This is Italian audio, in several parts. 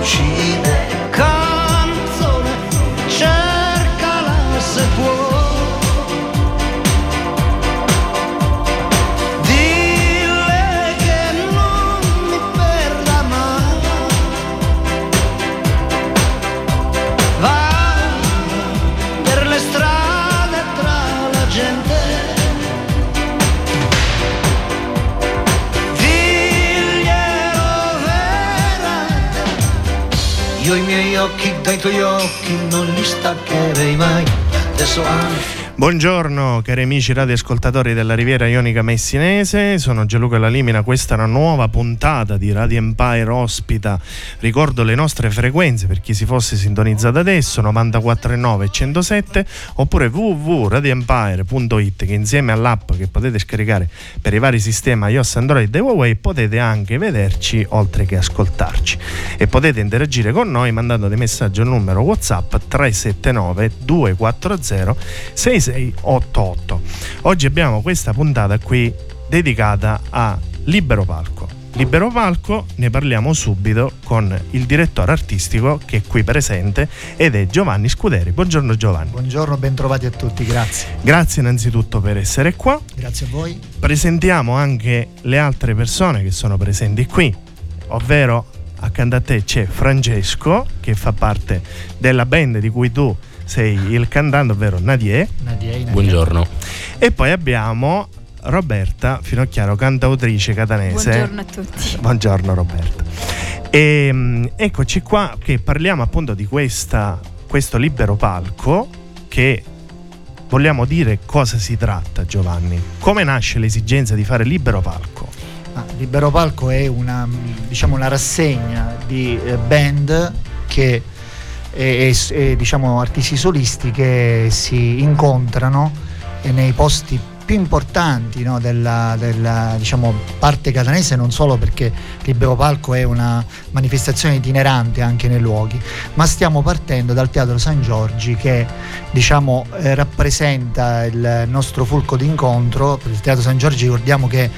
mi occhi dai tuoi occhi non li staccherei mai. Adesso anche. Buongiorno cari amici radioascoltatori della Riviera Ionica Messinese, sono Gianluca Lalimina, questa è una nuova puntata di Radio Empire ospita, ricordo le nostre frequenze per chi si fosse sintonizzato adesso, 94.9 e 107 oppure www.radioempire.it che insieme all'app che potete scaricare per i vari sistemi iOS, Android e Huawei potete anche vederci oltre che ascoltarci. E potete interagire con noi mandando dei messaggi al numero WhatsApp 379 240 6688. Oggi abbiamo questa puntata qui dedicata a Libero Palco. Libero Palco ne parliamo subito con il direttore artistico che è qui presente ed è Giovanni Scuderi. Buongiorno Giovanni. Buongiorno, bentrovati a tutti, grazie. Grazie innanzitutto per essere qua. Grazie a voi. Presentiamo anche le altre persone che sono presenti qui, ovvero accanto a te c'è Francesco che fa parte della band di cui tu sei il cantante, ovvero Nadie, Nadia, Nadia. Buongiorno. e poi abbiamo Roberta Finocchiaro, cantautrice catanese. Buongiorno a tutti. Buongiorno Roberta. E, mm, eccoci qua che parliamo appunto di questa, questo libero palco che vogliamo dire cosa si tratta Giovanni. Come nasce l'esigenza di fare libero palco? Ah, Libero Palco è una, diciamo, una rassegna di eh, band che e, e- e, diciamo, artisti solisti che si incontrano nei posti più importanti no, della, della, diciamo, parte catanese non solo perché Libero Palco è una manifestazione itinerante anche nei luoghi ma stiamo partendo dal Teatro San Giorgi che diciamo, eh, rappresenta il nostro fulco d'incontro il Teatro San Giorgi. Ricordiamo che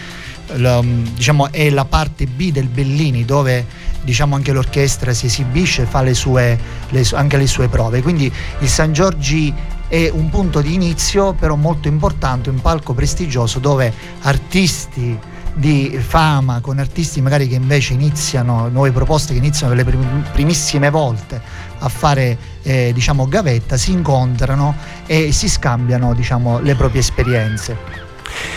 la- diciamo, è la parte B del Bellini dove diciamo, anche l'orchestra si esibisce, fa le sue, le anche le sue prove. Quindi il San Giorgi è un punto di inizio però molto importante, un palco prestigioso dove artisti di fama con artisti magari che invece iniziano nuove proposte che iniziano per le prim- primissime volte a fare eh, diciamo gavetta si incontrano e si scambiano diciamo le proprie esperienze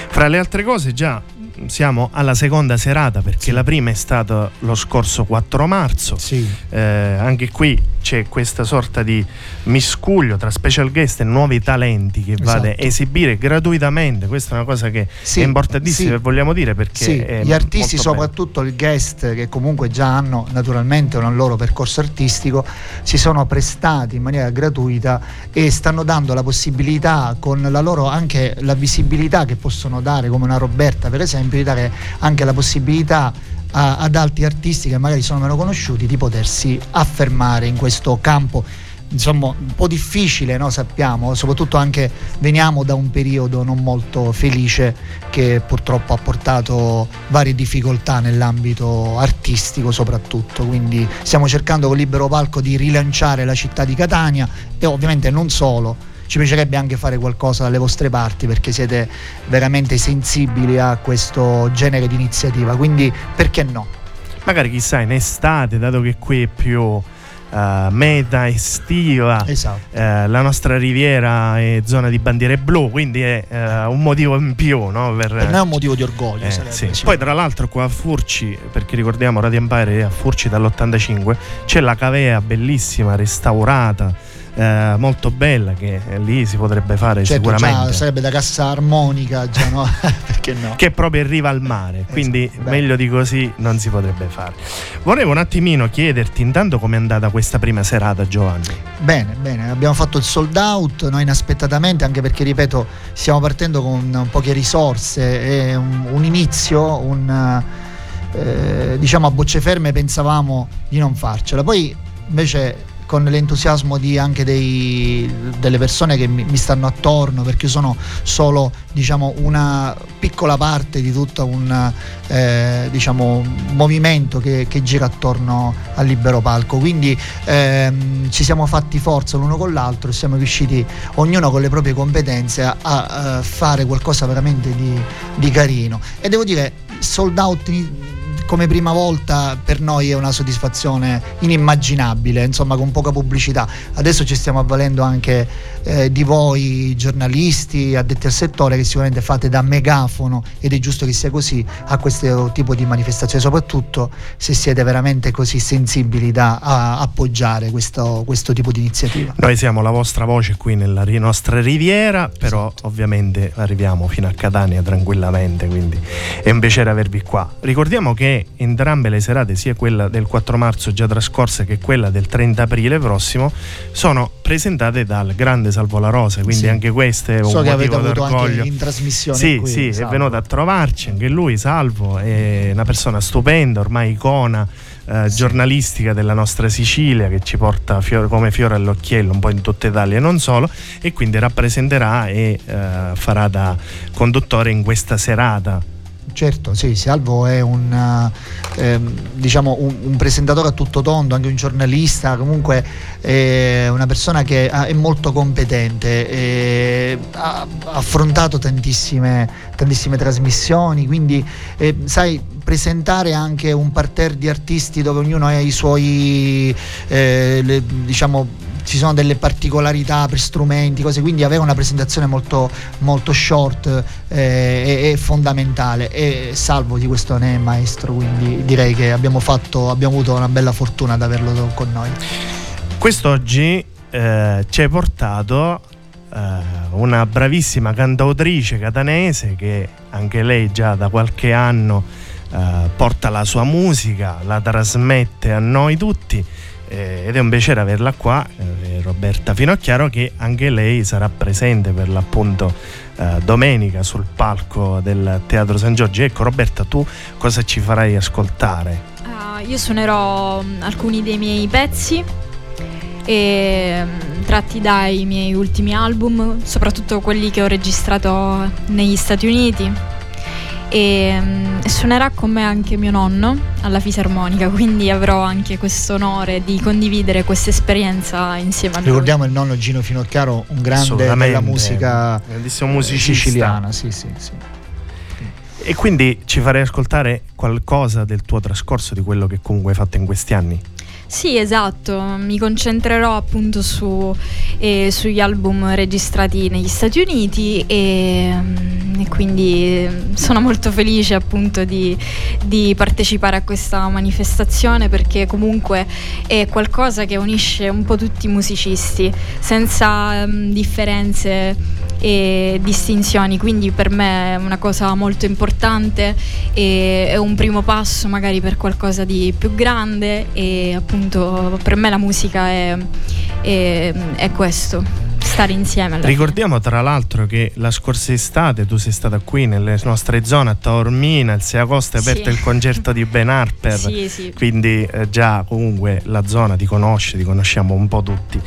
Fra le altre cose già siamo alla seconda serata perché Sì. la prima è stata lo scorso 4 marzo. sì Eh, anche qui c'è questa sorta di miscuglio tra special guest e nuovi talenti che vade a Esatto. esibire gratuitamente. Questa è una cosa che Sì, è importantissima sì. e vogliamo dire perché Sì, gli artisti, molto bello. soprattutto il guest, che comunque già hanno naturalmente un loro percorso artistico, si sono prestati in maniera gratuita e stanno dando la possibilità, con la loro anche la visibilità che possono dare, come una Roberta per esempio, di dare anche la possibilità a- ad altri artisti che magari sono meno conosciuti di potersi affermare in questo campo insomma un po' difficile, no? sappiamo, soprattutto anche veniamo da un periodo non molto felice che purtroppo ha portato varie difficoltà nell'ambito artistico soprattutto, quindi stiamo cercando con Libero Palco di rilanciare la città di Catania e ovviamente non solo ci piacerebbe anche fare qualcosa dalle vostre parti perché siete veramente sensibili a questo genere di iniziativa, quindi perché no? Magari chissà in estate, dato che qui è più uh, meta estiva. Esatto. Uh, la nostra riviera è zona di bandiere blu, quindi è uh, un motivo in più. No? Per, per è un motivo di orgoglio. Eh, sì. Poi, tra l'altro, qua a Furci, perché ricordiamo Radio Empire è a Furci dall'85, c'è la cavea bellissima, restaurata eh, molto bella che lì si potrebbe fare certo, sicuramente. sarebbe da cassa armonica, già no? Perché no? Che proprio arriva al mare, esatto, quindi beh. meglio di così non si potrebbe fare. Volevo un attimino chiederti intanto com'è andata questa prima serata Giovanni. Bene, bene, abbiamo fatto il sold out, noi inaspettatamente, anche perché ripeto, stiamo partendo con poche risorse, è un, un inizio, un... Eh, diciamo a bocce ferme pensavamo di non farcela. Poi invece con l'entusiasmo anche dei, delle persone che mi, mi, stanno attorno perché sono solo diciamo, una piccola parte di tutto un eh, diciamo, movimento che, che, gira attorno al libero palco. Quindi ehm, ci siamo fatti forza l'uno con l'altro e siamo riusciti ognuno con le proprie competenze a, a fare qualcosa veramente di, di carino. E devo dire sold out come prima volta per noi è una soddisfazione inimmaginabile, insomma con poca pubblicità. Adesso ci stiamo avvalendo anche eh, di voi giornalisti, addetti al settore che sicuramente fate da megafono ed è giusto che sia così a questo tipo di manifestazioni, soprattutto se siete veramente così sensibili da appoggiare questo, questo, tipo di iniziativa. Noi siamo la vostra voce qui nella nostra riviera, però esatto. ovviamente arriviamo fino a Catania tranquillamente, quindi è un piacere avervi qua. Ricordiamo che entrambe le serate, sia quella del 4 marzo già trascorsa che quella del 30 aprile prossimo, sono presentate dal grande Salvo La Rosa, quindi sì. anche queste è un so motivo che avete avuto d'orgoglio. anche in trasmissione Sì, qui, sì, Salvo. è venuto a trovarci, anche lui Salvo è una persona stupenda, ormai icona eh, giornalistica della nostra Sicilia che ci porta fiore, come fiore all'occhiello un po' in tutta Italia e non solo e quindi rappresenterà e eh, farà da conduttore in questa serata certo, sì, Salvo è un, eh, diciamo un, un, presentatore a tutto tondo, anche un giornalista, comunque è una persona che è molto competente, ha affrontato tantissime, tantissime trasmissioni, quindi eh, sai presentare anche un parterre di artisti dove ognuno ha i suoi, eh, le, diciamo, ci sono delle particolarità per strumenti, cose, quindi avere una presentazione molto, molto short eh, è, è, fondamentale e salvo di questo ne è maestro, quindi direi che abbiamo, fatto, abbiamo avuto una bella fortuna ad averlo con noi. Quest'oggi eh, ci hai portato eh, una bravissima cantautrice catanese che anche lei già da qualche anno eh, porta la sua musica, la trasmette a noi tutti eh, ed è un piacere averla qua, eh, Roberta Finocchiaro, che anche lei sarà presente per l'appunto eh, domenica sul palco del Teatro San Giorgio. Ecco Roberta, tu cosa ci farai ascoltare? Uh, io suonerò mm, alcuni dei miei pezzi e, mm, tratti dai miei ultimi album, soprattutto quelli che ho registrato negli Stati Uniti e, mm, suonerà con me anche mio nonno alla fisarmonica, quindi avrò anche questo onore di condividere questa esperienza insieme a lui. Ricordiamo il nonno Gino Finocchiaro, un grande della musica siciliana, sì, sì, sì. E quindi ci farei ascoltare qualcosa del tuo trascorso, di quello che comunque hai fatto in questi anni? Sì, esatto, mi concentrerò appunto su, eh, sugli album registrati negli Stati Uniti e, mm, e quindi sono molto felice appunto di, di, partecipare a questa manifestazione perché comunque è qualcosa che unisce un po' tutti i musicisti senza um, differenze e distinzioni, quindi per me è una cosa molto importante e è un primo passo magari per qualcosa di più grande e appunto per me la musica è, è, è questo stare insieme. Ricordiamo tra l'altro che la scorsa estate tu sei stata qui nelle nostre zone a Taormina, il 6 agosto è aperto sì. il concerto di Ben Harper, sì, sì. quindi eh, già comunque la zona ti conosce, ti conosciamo un po' tutti.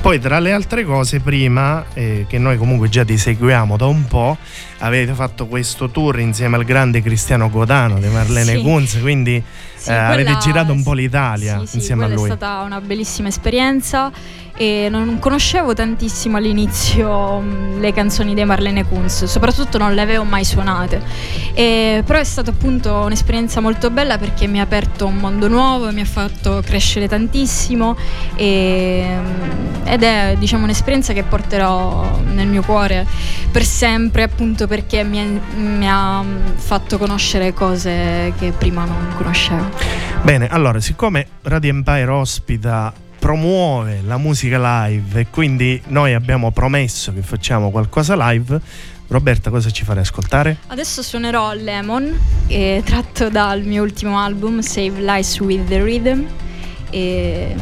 Poi tra le altre cose prima, eh, che noi comunque già ti seguiamo da un po', avete fatto questo tour insieme al grande Cristiano Godano di Marlene sì. Kunz, quindi sì, eh, avete girato un po' l'Italia sì, insieme a lui. È stata una bellissima esperienza e non conoscevo tantissimo all'inizio mm, le canzoni dei Marlene Kunz, soprattutto non le avevo mai suonate. E, però è stata appunto un'esperienza molto bella perché mi ha aperto un mondo nuovo, mi ha fatto crescere tantissimo e, mm, ed è diciamo un'esperienza che porterò nel mio cuore per sempre appunto perché mi, mi ha mm, fatto conoscere cose che prima non conoscevo. Bene, allora siccome Radio Empire ospita promuove la musica live e quindi noi abbiamo promesso che facciamo qualcosa live. Roberta, cosa ci farei ascoltare? Adesso suonerò Lemon, eh, tratto dal mio ultimo album Save Lives with the Rhythm. E,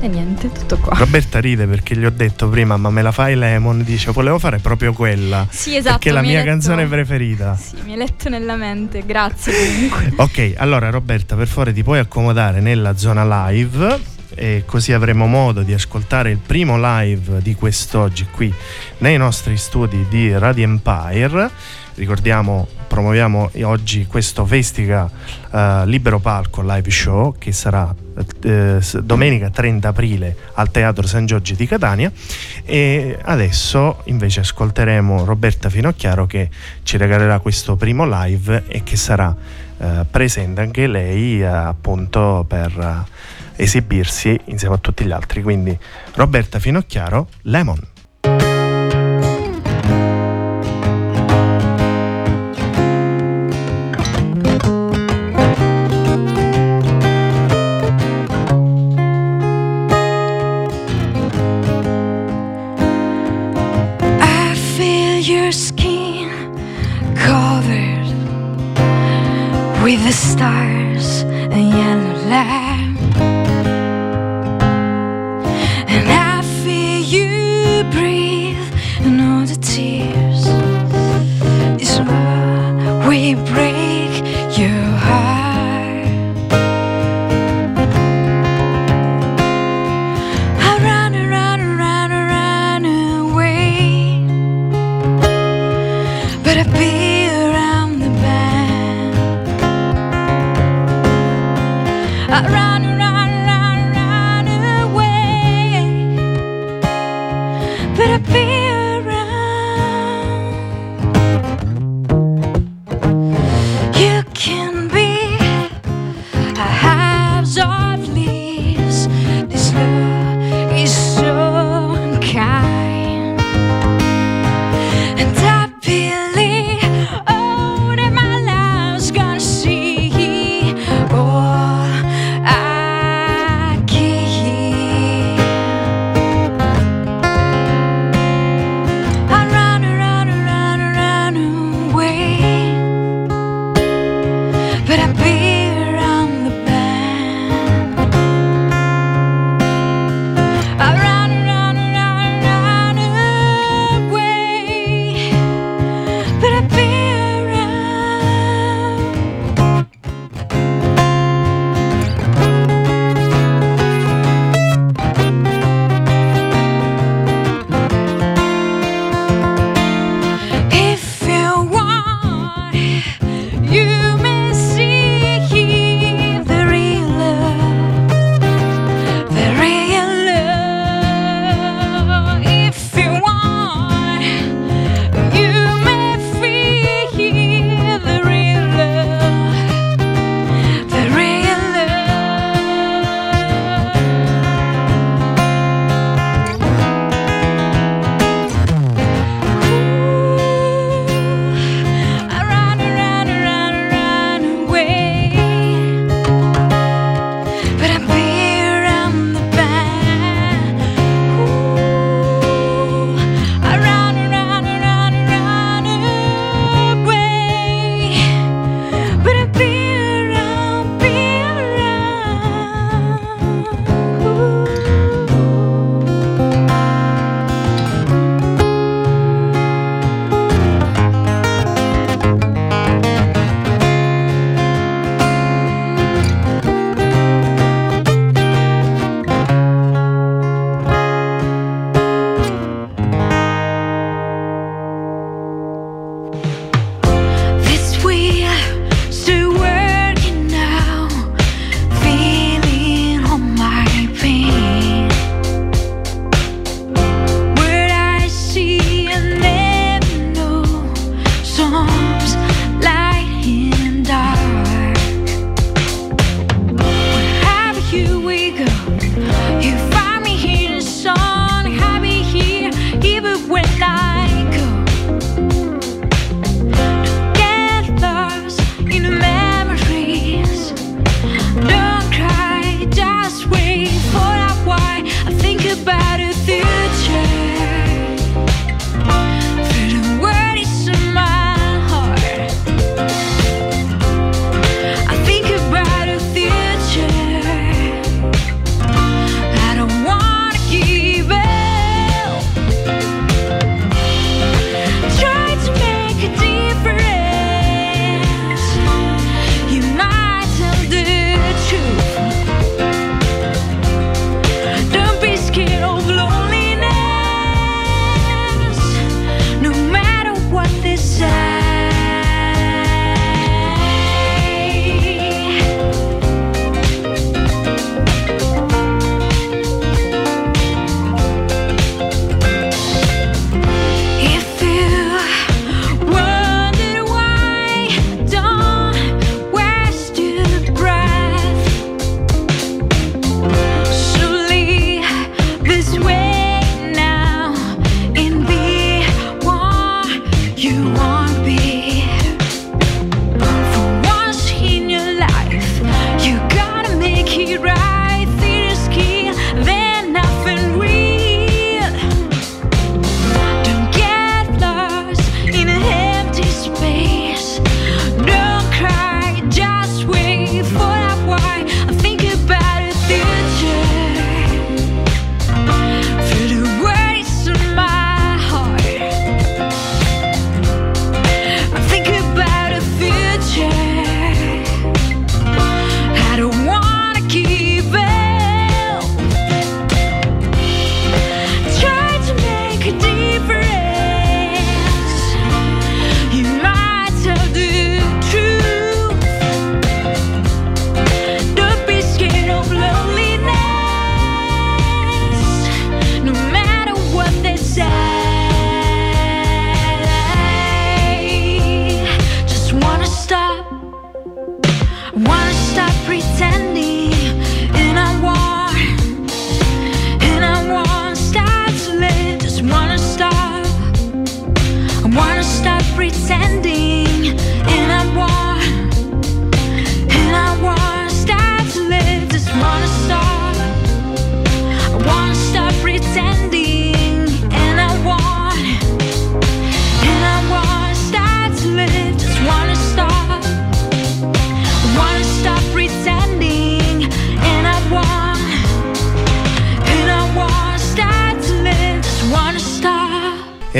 e, niente, tutto qua. Roberta ride perché gli ho detto prima, ma me la fai Lemon? Dice, volevo fare proprio quella. Sì, esatto. Perché è la mia letto... canzone preferita. Sì, mi hai letto nella mente, grazie comunque. ok, allora Roberta, per favore ti puoi accomodare nella zona live e così avremo modo di ascoltare il primo live di quest'oggi qui nei nostri studi di Radio Empire. Ricordiamo, promuoviamo oggi questo Festica uh, Libero Palco live show che sarà uh, domenica 30 aprile al Teatro San Giorgio di Catania e adesso invece ascolteremo Roberta Finocchiaro che ci regalerà questo primo live e che sarà uh, presente anche lei appunto per esibirsi insieme a tutti gli altri. Quindi Roberta Finocchiaro, Lemon.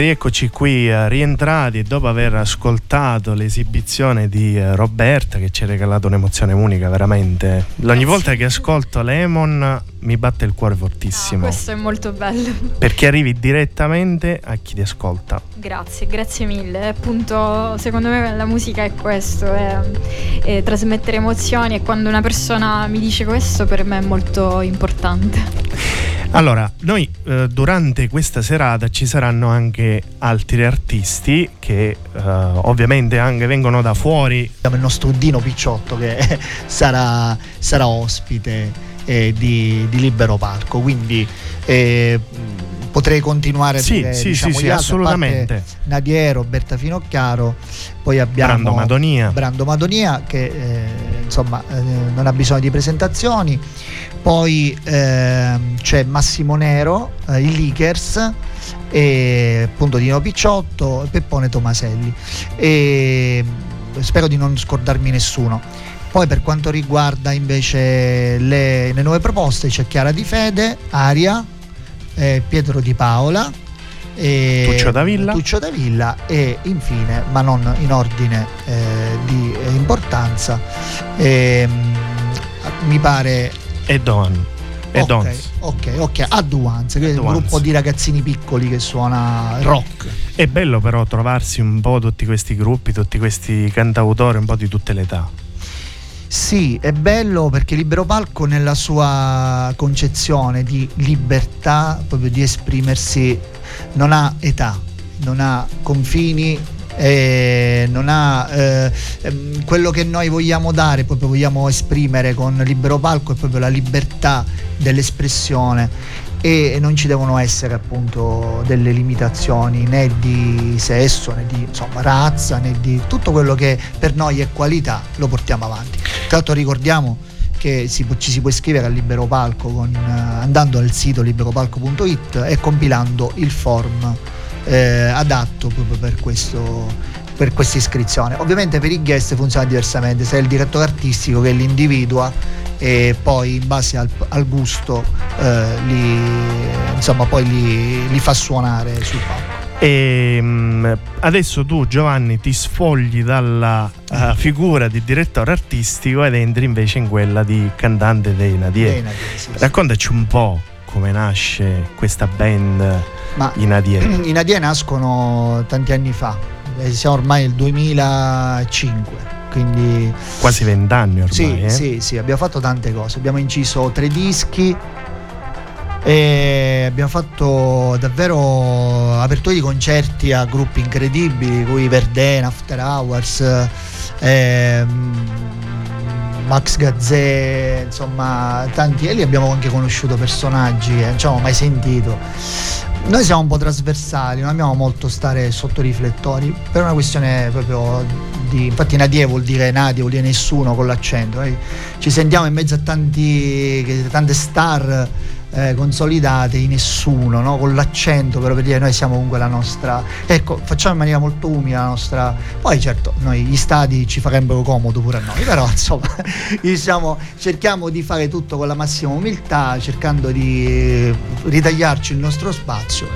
E rieccoci qui eh, rientrati dopo aver ascoltato l'esibizione di eh, Roberta che ci ha regalato un'emozione unica veramente. Ogni volta che ascolto Lemon mi batte il cuore fortissimo. Ah, questo è molto bello. Perché arrivi direttamente a chi ti ascolta. Grazie, grazie mille. Appunto, secondo me la musica è questo, è, è trasmettere emozioni e quando una persona mi dice questo per me è molto importante. Allora, noi eh, durante questa serata ci saranno anche altri artisti che eh, ovviamente anche vengono da fuori. Abbiamo il nostro Dino Picciotto che sarà, sarà ospite eh, di, di, Libero Palco, quindi eh, potrei continuare sì, dire, sì, diciamo, sì, sì assolutamente. Nadia, Roberta Finocchiaro, poi abbiamo Brando Madonia, Brando Madonia che eh, insomma eh, non ha bisogno di presentazioni poi ehm, c'è Massimo Nero, eh, i Leakers, e appunto Dino Picciotto e Peppone Tomaselli. E spero di non scordarmi nessuno. Poi per quanto riguarda invece le, le nuove proposte c'è Chiara Di Fede, Aria, eh, Pietro Di Paola, e Tuccio Davilla. Tuccio Davilla e infine, ma non in ordine eh, di importanza, eh, mi pare e Don. E ok, ok, ok, Advance, che è un gruppo di ragazzini piccoli che suona rock. È bello però trovarsi un po' tutti questi gruppi, tutti questi cantautori, un po' di tutte le età. Sì, è bello perché Libero Palco nella sua concezione di libertà, proprio di esprimersi, non ha età, non ha confini, eh, non ha eh, ehm, quello che noi vogliamo dare, proprio vogliamo esprimere con Libero Palco è proprio la libertà dell'espressione e non ci devono essere appunto delle limitazioni né di sesso né di insomma, razza né di tutto quello che per noi è qualità lo portiamo avanti. Tra l'altro ricordiamo che si, ci si può iscrivere al Libero Palco con, andando al sito liberopalco.it e compilando il form eh, adatto proprio per questo per questa iscrizione. Ovviamente per i guest funziona diversamente, se è il direttore artistico che li individua e poi in base al, al gusto eh, li, insomma, poi li, li, fa suonare sul palco. E ehm, adesso tu Giovanni ti sfogli dalla uh, figura di direttore artistico ed entri invece in quella di cantante dei Nadia. Sì, sì. Raccontaci un po' come nasce questa band ma I Nadie? I Nadie nascono tanti anni fa, eh, siamo ormai nel 2005 quindi quasi vent'anni ormai sì, eh? sì, sì, abbiamo fatto tante cose. Abbiamo inciso tre dischi e abbiamo fatto davvero aperture di concerti a gruppi incredibili cui Verdena, After Hours ehm, Max Gazzè insomma tanti. E lì abbiamo anche conosciuto personaggi che non ci avevamo mai sentito noi siamo un po' trasversali, non abbiamo molto stare sotto i riflettori per una questione proprio di. Infatti, Nadie vuol dire Nadia, vuol dire nessuno con l'accento. Noi ci sentiamo in mezzo a tanti, tante star eh, consolidate in nessuno, no? con l'accento però per dire noi siamo comunque la nostra, ecco facciamo in maniera molto umile la nostra, poi certo noi gli stadi ci farebbero comodo pure a noi, però insomma diciamo, cerchiamo di fare tutto con la massima umiltà, cercando di ritagliarci il nostro spazio,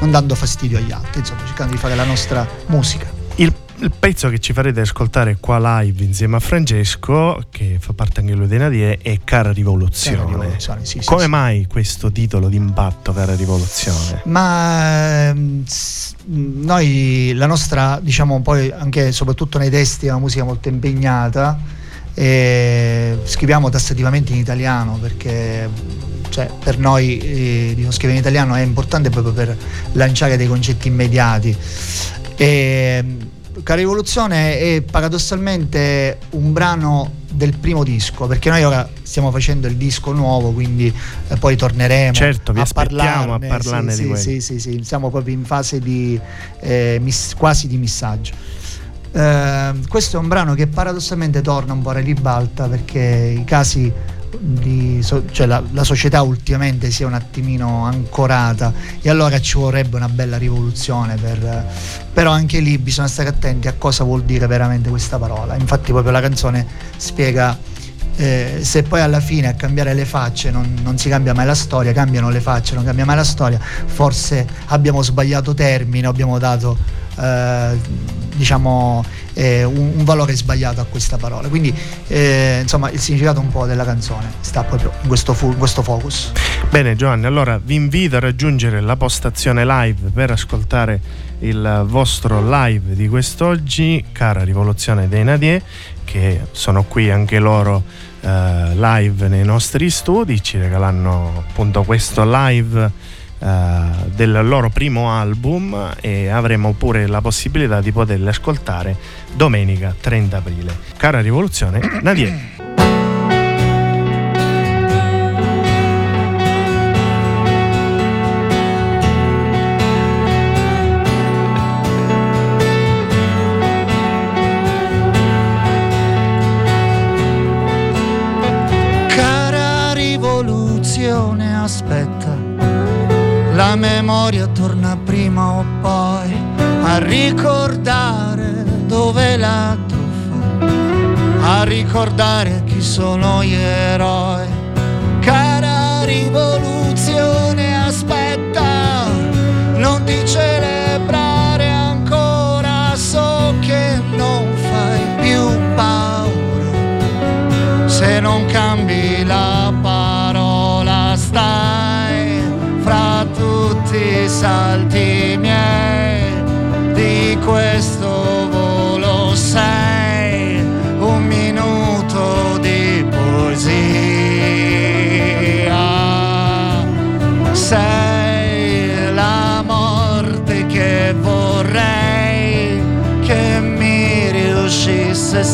non dando fastidio agli altri, insomma cercando di fare la nostra musica. Il il pezzo che ci farete ascoltare qua live insieme a Francesco, che fa parte anche lui dei Nadie, è Cara Rivoluzione. Cara Rivoluzione sì, Come sì, mai questo titolo d'impatto, Cara Rivoluzione? Ma ehm, noi, la nostra, diciamo poi anche soprattutto nei testi, è una musica molto impegnata. Scriviamo tassativamente in italiano perché cioè, per noi eh, scrivere in italiano è importante proprio per lanciare dei concetti immediati. E, Cara Rivoluzione è paradossalmente un brano del primo disco, perché noi ora stiamo facendo il disco nuovo, quindi eh, poi torneremo certo, a parlarne, a parlarne sì, di sì, sì, sì, siamo proprio in fase di eh, miss, quasi di missaggio. Eh, questo è un brano che paradossalmente torna un po' a ribalta perché i casi di, cioè la, la, società ultimamente sia un attimino ancorata. E allora ci vorrebbe una bella rivoluzione per, però anche lì bisogna stare attenti a cosa vuol dire veramente questa parola. Infatti proprio la canzone spiega eh, se poi alla fine a cambiare le facce non, non, si cambia mai la storia cambiano le facce non cambia mai la storia forse abbiamo sbagliato termine abbiamo dato eh, diciamo eh, un, un, valore sbagliato a questa parola. Quindi eh, insomma il significato un po' della canzone sta proprio in questo, fu- questo focus. Bene Giovanni, allora vi invito a raggiungere la postazione live per ascoltare il vostro live di quest'oggi, cara Rivoluzione dei Nadie, che sono qui anche loro eh, live nei nostri studi, ci regalano appunto questo live Uh, del loro primo album e avremo pure la possibilità di poterli ascoltare domenica 30 aprile. Cara Rivoluzione, Nadia. Aspetta la memoria torna prima o poi a ricordare dove la truffa, a ricordare chi sono gli eroi.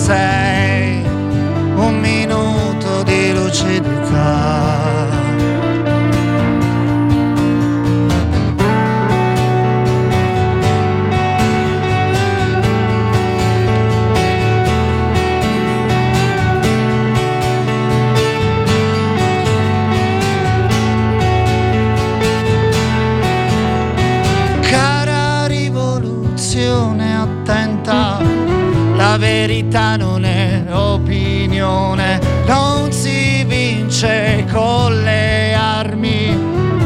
Sei. Un minuto di lucidità verità non è opinione, non si vince con le armi,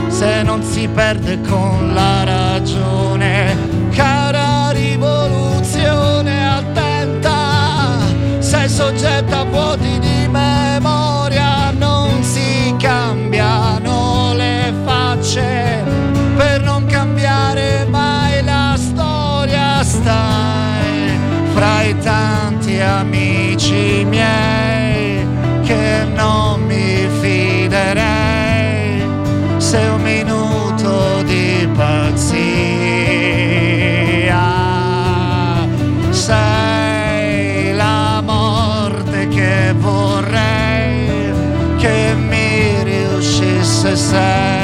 se non si perde con la ragione. Cara rivoluzione attenta, sei soggetta a vuoti di memoria, non si cambiano le facce fra i tanti amici miei che non mi fiderei. Se un minuto di pazzia. Sei la morte che vorrei che mi riuscisse sei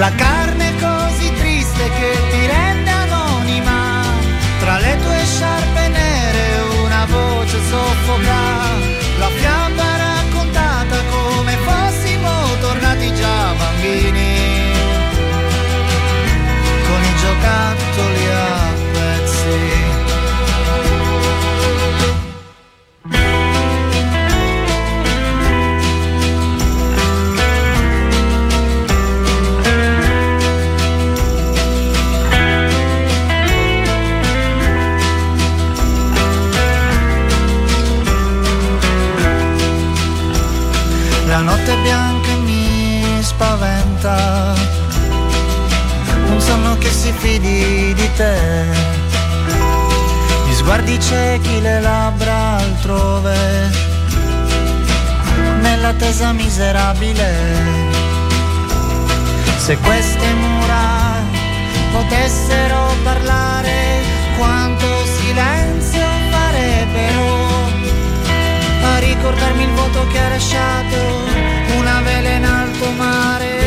La carne Sguardi ciechi, le labbra altrove. Nell'attesa miserabile. Se queste mura potessero parlare, quanto silenzio farebbero a ricordarmi il voto che ha lasciato una vela in alto mare.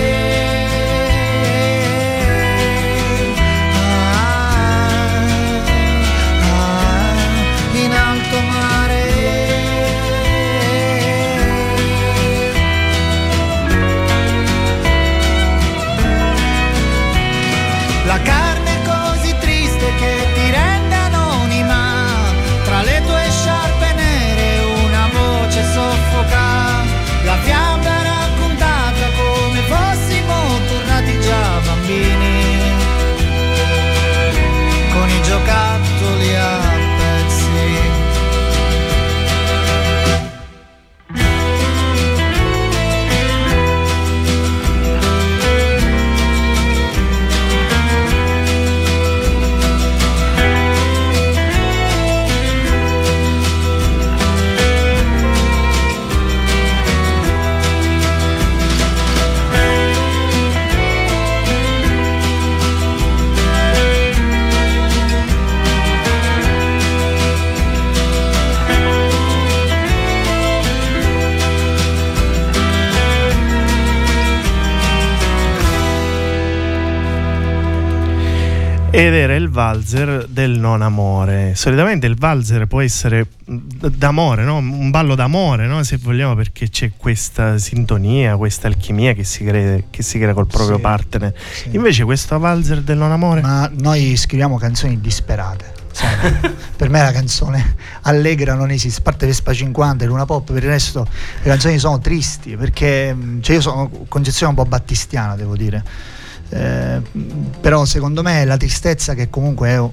Valzer del non amore. Solitamente il valzer può essere d'amore, no? un ballo d'amore, no? se vogliamo, perché c'è questa sintonia, questa alchimia che si crea, che si crea col proprio Sì, partner. sì. Invece questo valzer del non amore... Ma noi scriviamo canzoni disperate. per me la canzone allegra non esiste, a parte Vespa 50 e Luna Pop, per il resto le canzoni sono tristi perché cioè io sono concezione un po' battistiana, devo dire. Eh, però secondo me la tristezza che comunque è in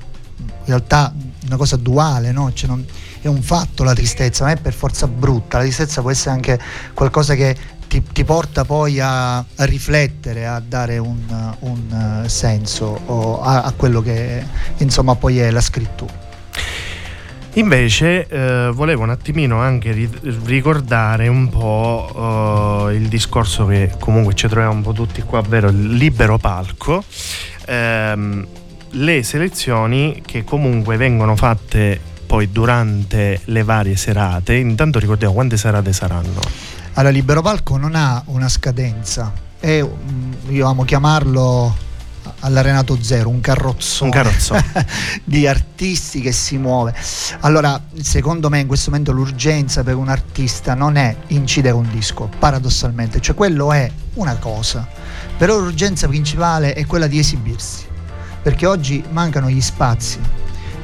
realtà una cosa duale, no? Cioè non- è un fatto la tristezza, non è per forza brutta, la tristezza può essere anche qualcosa che ti, ti porta poi a, a riflettere, a dare un, un, eh, senso a, a quello che insomma poi è la scrittura. Invece eh, volevo un attimino anche ri- ricordare un po' eh, il discorso che comunque ci troviamo un po' tutti qua, ovvero il libero palco, ehm, le selezioni che comunque vengono fatte poi durante le varie serate. Intanto ricordiamo quante serate saranno. Allora, Libero Palco non ha una scadenza, è, io amo chiamarlo all'Arenato Zero, un carrozzone, Un carrozzone. di artisti che si muove. Allora, secondo me in questo momento l'urgenza per un artista non è incidere un disco, paradossalmente, cioè quello è una cosa, però l'urgenza principale è quella di esibirsi, perché oggi mancano gli spazi,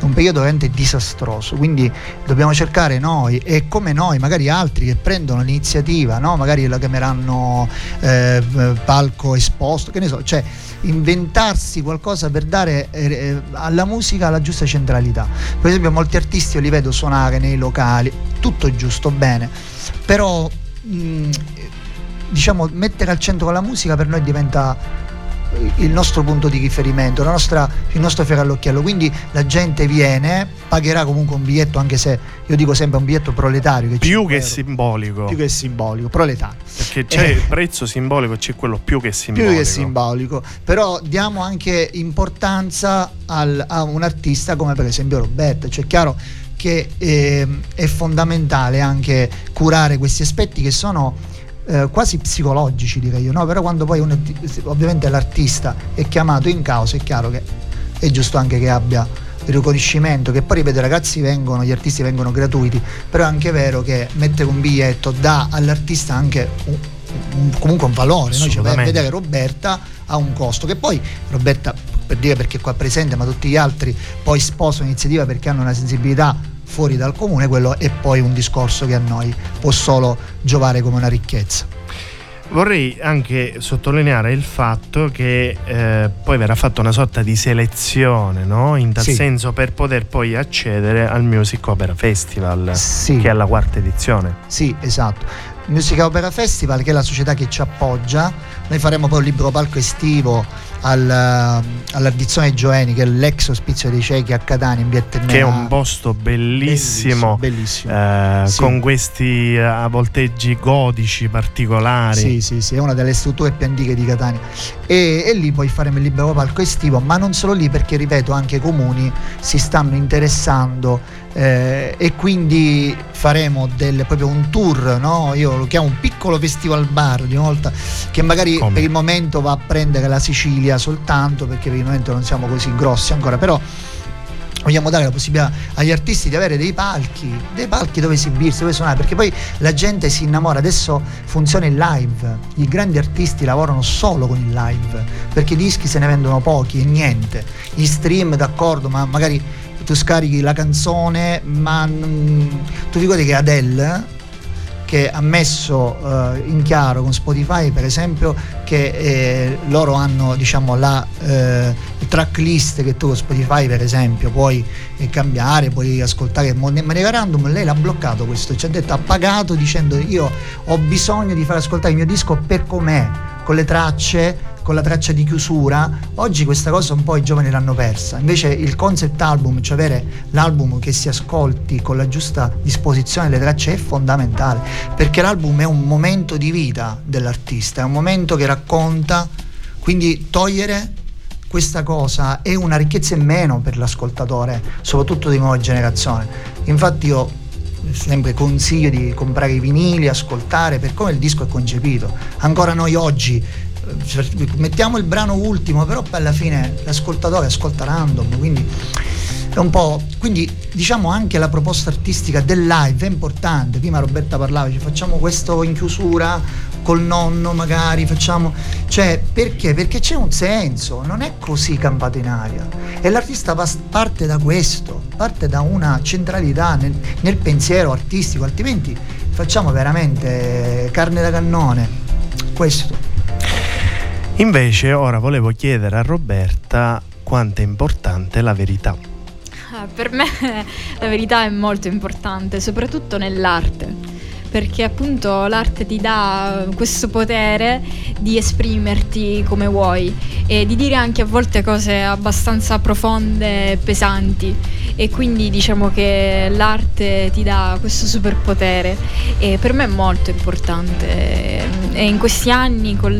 un periodo veramente disastroso, quindi dobbiamo cercare noi e come noi, magari altri che prendono l'iniziativa, no? magari la chiameranno eh, palco esposto, che ne so, cioè inventarsi qualcosa per dare eh, alla musica la giusta centralità. Per esempio molti artisti io li vedo suonare nei locali, tutto giusto, bene, però mh, diciamo mettere al centro la musica per noi diventa il nostro punto di riferimento, nostra, il nostro fiore all'occhiello. Quindi la gente viene, pagherà comunque un biglietto, anche se io dico sempre un biglietto proletario. Che più che euro, simbolico. Più che simbolico, proletario. Perché c'è eh, il prezzo simbolico, c'è quello più che simbolico. Più che simbolico. Però diamo anche importanza al, a un artista come per esempio Roberto. Cioè, chiaro che eh, è fondamentale anche curare questi aspetti che sono eh, quasi psicologici direi io, no? però quando poi uno, ovviamente l'artista è chiamato in causa è chiaro che è giusto anche che abbia il riconoscimento che poi ripeto i ragazzi vengono, gli artisti vengono gratuiti, però è anche vero che mettere un biglietto dà all'artista anche un, un, comunque un valore, no? cioè, vedere Roberta ha un costo che poi Roberta per dire perché è qua presente ma tutti gli altri poi sposano l'iniziativa perché hanno una sensibilità fuori dal comune, quello è poi un discorso che a noi può solo giovare come una ricchezza. Vorrei anche sottolineare il fatto che eh, poi verrà fatta una sorta di selezione, no? in tal sì. senso per poter poi accedere al Music Opera Festival, sì. che è la quarta edizione. Sì, esatto. Music Opera Festival, che è la società che ci appoggia, noi faremo poi un libro palco estivo al, all'addizione Gioeni che è l'ex ospizio dei ciechi a Catania in Vietnam che è un posto bellissimo, bellissimo, bellissimo. Eh, sì. con questi eh, avvolteggi godici particolari sì sì sì è una delle strutture più antiche di Catania e, e lì poi faremo il libero palco estivo ma non solo lì perché ripeto anche i comuni si stanno interessando eh, e quindi faremo del, proprio un tour, no? io lo chiamo un piccolo festival bar di una volta che magari Come? per il momento va a prendere la Sicilia soltanto perché per il momento non siamo così grossi ancora, però vogliamo dare la possibilità agli artisti di avere dei palchi, dei palchi dove esibirsi, dove suonare, perché poi la gente si innamora, adesso funziona il live, i grandi artisti lavorano solo con il live, perché i dischi se ne vendono pochi e niente, gli stream d'accordo, ma magari tu scarichi la canzone, ma tu ricordi che Adele che ha messo uh, in chiaro con Spotify per esempio che eh, loro hanno diciamo la eh, tracklist che tu con Spotify per esempio puoi eh, cambiare puoi ascoltare in maniera random lei l'ha bloccato questo ci ha detto ha pagato dicendo io ho bisogno di far ascoltare il mio disco per com'è con le tracce con la traccia di chiusura, oggi questa cosa un po' i giovani l'hanno persa. Invece il concept album, cioè avere l'album che si ascolti con la giusta disposizione delle tracce è fondamentale, perché l'album è un momento di vita dell'artista, è un momento che racconta, quindi togliere questa cosa è una ricchezza in meno per l'ascoltatore, soprattutto di nuova generazione. Infatti io sempre consiglio di comprare i vinili, ascoltare per come il disco è concepito. Ancora noi oggi mettiamo il brano ultimo, però poi alla fine l'ascoltatore ascolta random, quindi è un po'. Quindi diciamo anche la proposta artistica del live è importante. Prima Roberta parlava, ci facciamo questo in chiusura col nonno magari, facciamo. Cioè, perché? Perché c'è un senso, non è così campato in aria. E l'artista parte da questo, parte da una centralità nel, nel pensiero artistico, altrimenti facciamo veramente carne da cannone. Questo. Invece ora volevo chiedere a Roberta quanto è importante la verità. Ah, per me la verità è molto importante, soprattutto nell'arte perché appunto l'arte ti dà questo potere di esprimerti come vuoi e di dire anche a volte cose abbastanza profonde e pesanti. E quindi diciamo che l'arte ti dà questo superpotere e per me è molto importante. E in questi anni con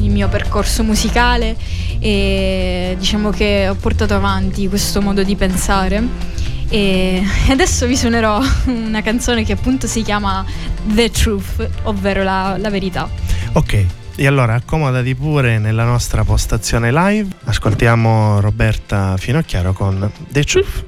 il mio percorso musicale e diciamo che ho portato avanti questo modo di pensare e adesso vi suonerò una canzone che appunto si chiama The Truth, ovvero la, la verità. Ok, e allora accomodati pure nella nostra postazione live. Ascoltiamo Roberta Finocchiaro con The Truth.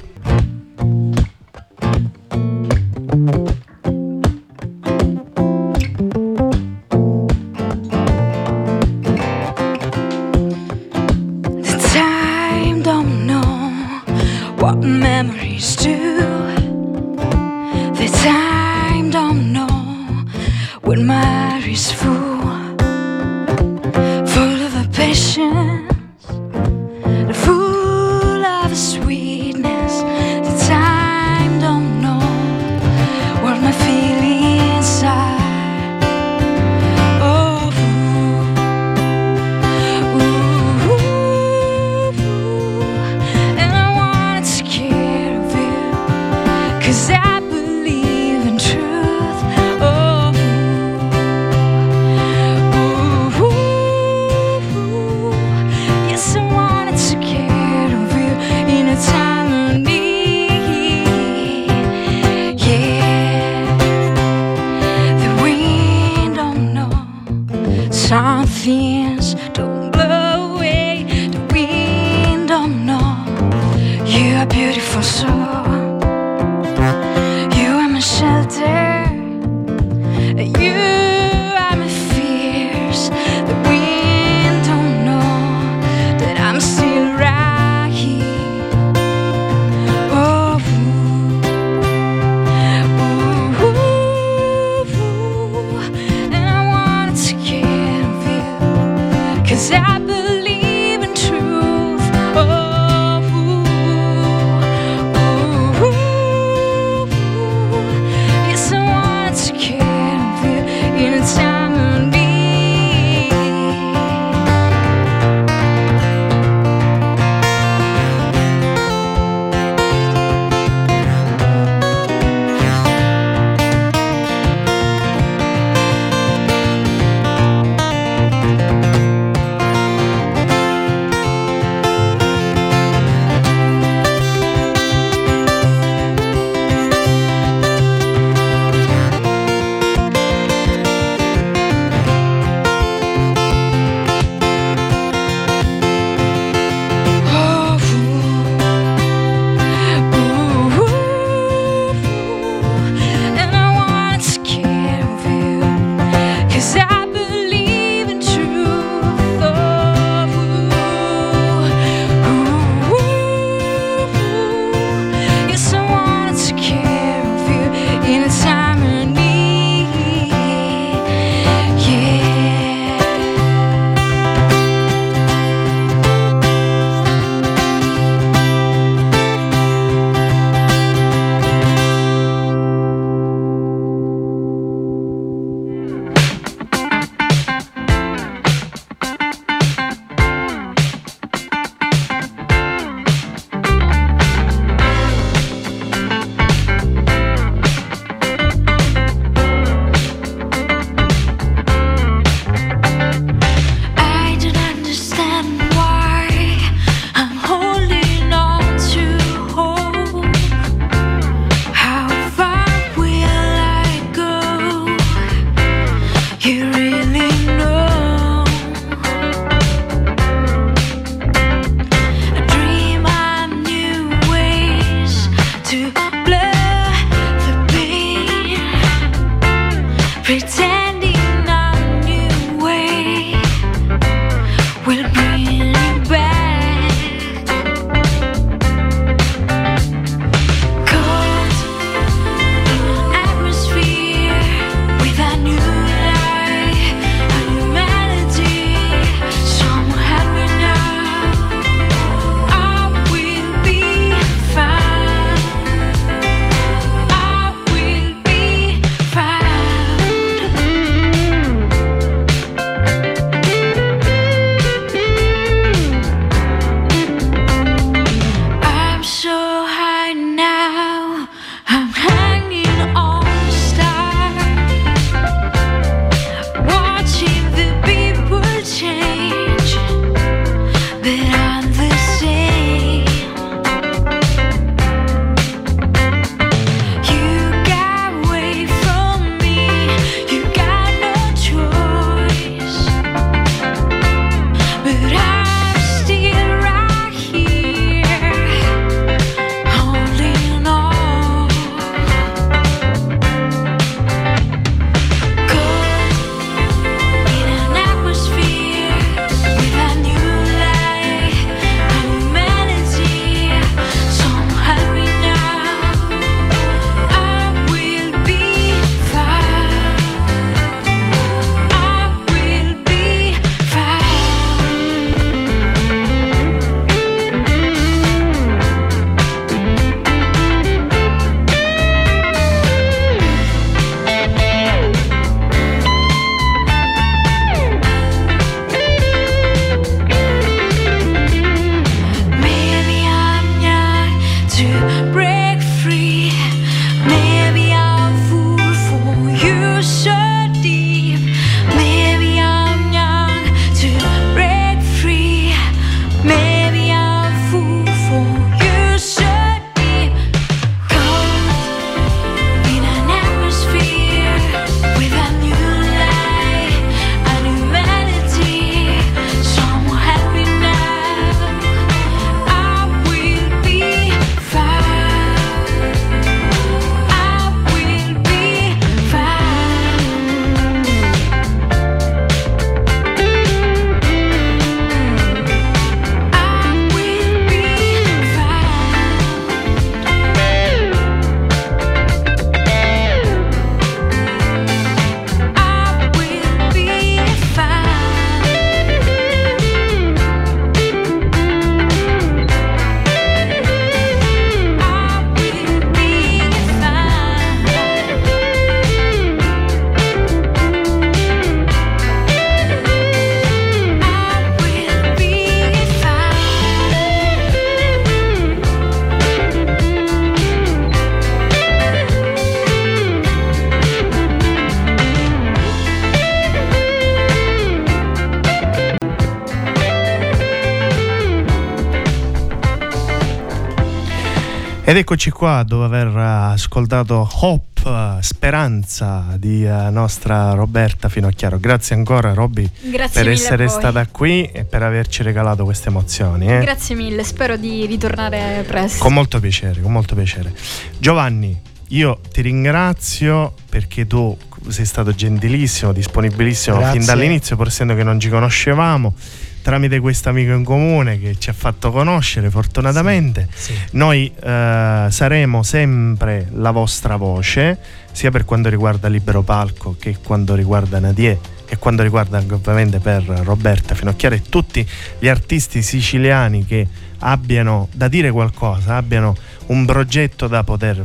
Ed eccoci qua dopo aver ascoltato Hope, Speranza di uh, nostra Roberta Finocchiaro. Grazie ancora Robby per mille essere stata qui e per averci regalato queste emozioni. eh. Grazie mille, spero di ritornare presto. Con molto piacere, con molto piacere. Giovanni, io ti ringrazio perché tu sei stato gentilissimo, disponibilissimo Grazie. fin dall'inizio, pur essendo che non ci conoscevamo, tramite questo amico in comune che ci ha fatto conoscere fortunatamente. Sì. Noi eh, saremo sempre la vostra voce, sia per quanto riguarda Libero Palco che quanto riguarda Nadie e quanto riguarda anche ovviamente per Roberta Finocchiara e tutti gli artisti siciliani che abbiano da dire qualcosa, abbiano un progetto da poter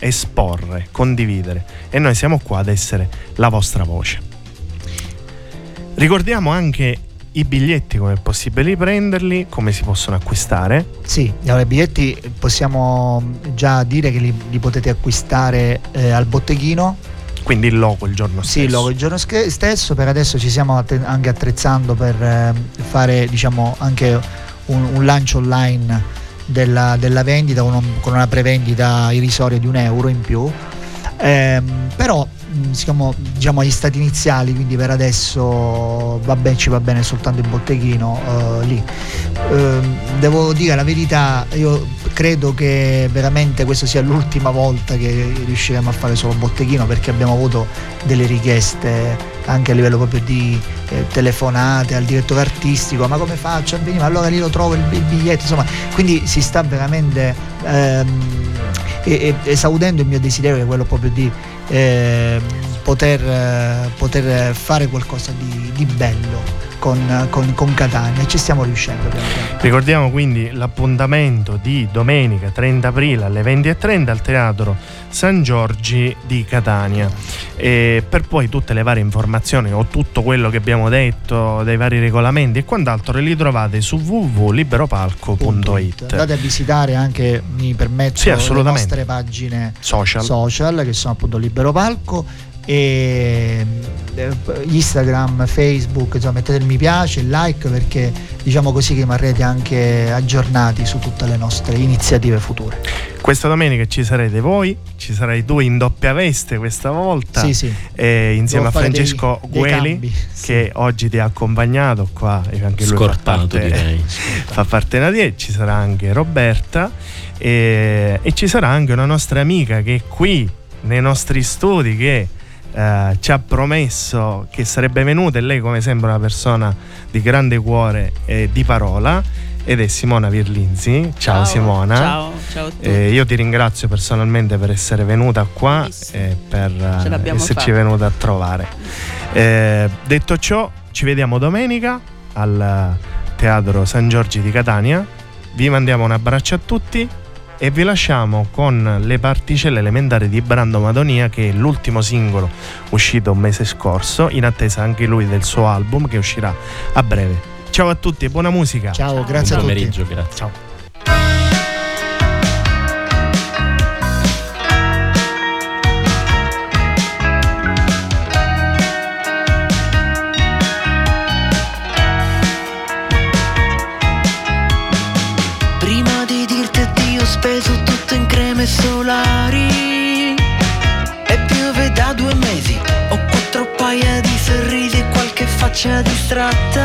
esporre, condividere e noi siamo qua ad essere la vostra voce. Ricordiamo anche i biglietti, come è possibile prenderli, come si possono acquistare. Sì, allora, i biglietti possiamo già dire che li, li potete acquistare eh, al botteghino. Quindi il logo il giorno stesso. Sì, il logo il giorno stesso. Per adesso ci stiamo anche attrezzando per eh, fare diciamo anche un, un lancio online della, della vendita con, un- con una prevendita irrisoria di un euro in più. Ehm, però siamo diciamo agli stati iniziali, quindi per adesso va bene, ci va bene soltanto il botteghino eh, lì. Ehm, devo dire la verità, io credo che veramente questa sia l'ultima volta che riusciremo a fare solo botteghino perché abbiamo avuto delle richieste anche a livello proprio di eh, telefonate al direttore artistico, ma come faccio a venire? Allora lì lo trovo il, biglietto, insomma, quindi si sta veramente ehm, esaudendo il mio desiderio che è quello proprio di ehm, poter, eh, poter fare qualcosa di, di bello con, con- con Catania e ci stiamo riuscendo. Ricordiamo quindi l'appuntamento di domenica 30 aprile alle 20.30 al Teatro San Giorgi di Catania. E per poi tutte le varie informazioni o tutto quello che abbiamo detto dei vari regolamenti e quant'altro li trovate su www.liberopalco.it Andate a visitare anche, mi permetto, Sì, le nostre pagine social. social che sono appunto Libero Palco e eh, Instagram, Facebook, insomma mettete il mi piace, il like perché diciamo così che rimarrete anche aggiornati su tutte le nostre iniziative future. Questa domenica ci sarete voi, ci sarai tu in doppia veste questa volta. Sì, sì. eh, insieme Devo a dei- Francesco dei Gueli sì. che oggi ti ha accompagnato qua e anche lui fa Scortato parte, direi. fa parte Nadia, ci sarà anche Roberta e, e ci sarà anche una nostra amica che è qui nei nostri studi che eh, ci ha promesso che sarebbe venuta e lei come sempre è una persona di grande cuore e di parola ed è Simona Virlinzi. Ciao, Simona. Ciao, ciao a tutti. Eh, io ti ringrazio personalmente per essere venuta qua e per eh, l'abbiamo esserci fatta. venuta a trovare. Eh, detto ciò, ci vediamo domenica al Teatro San Giorgi di Catania. Vi mandiamo un abbraccio a tutti e vi lasciamo con le particelle elementari di Brando Madonia che è l'ultimo singolo uscito un mese scorso in attesa anche lui del suo album che uscirà a breve. Ciao a tutti e buona musica. Ciao, grazie a Buon tutti. pomeriggio, grazie. Ciao. Faccia distratta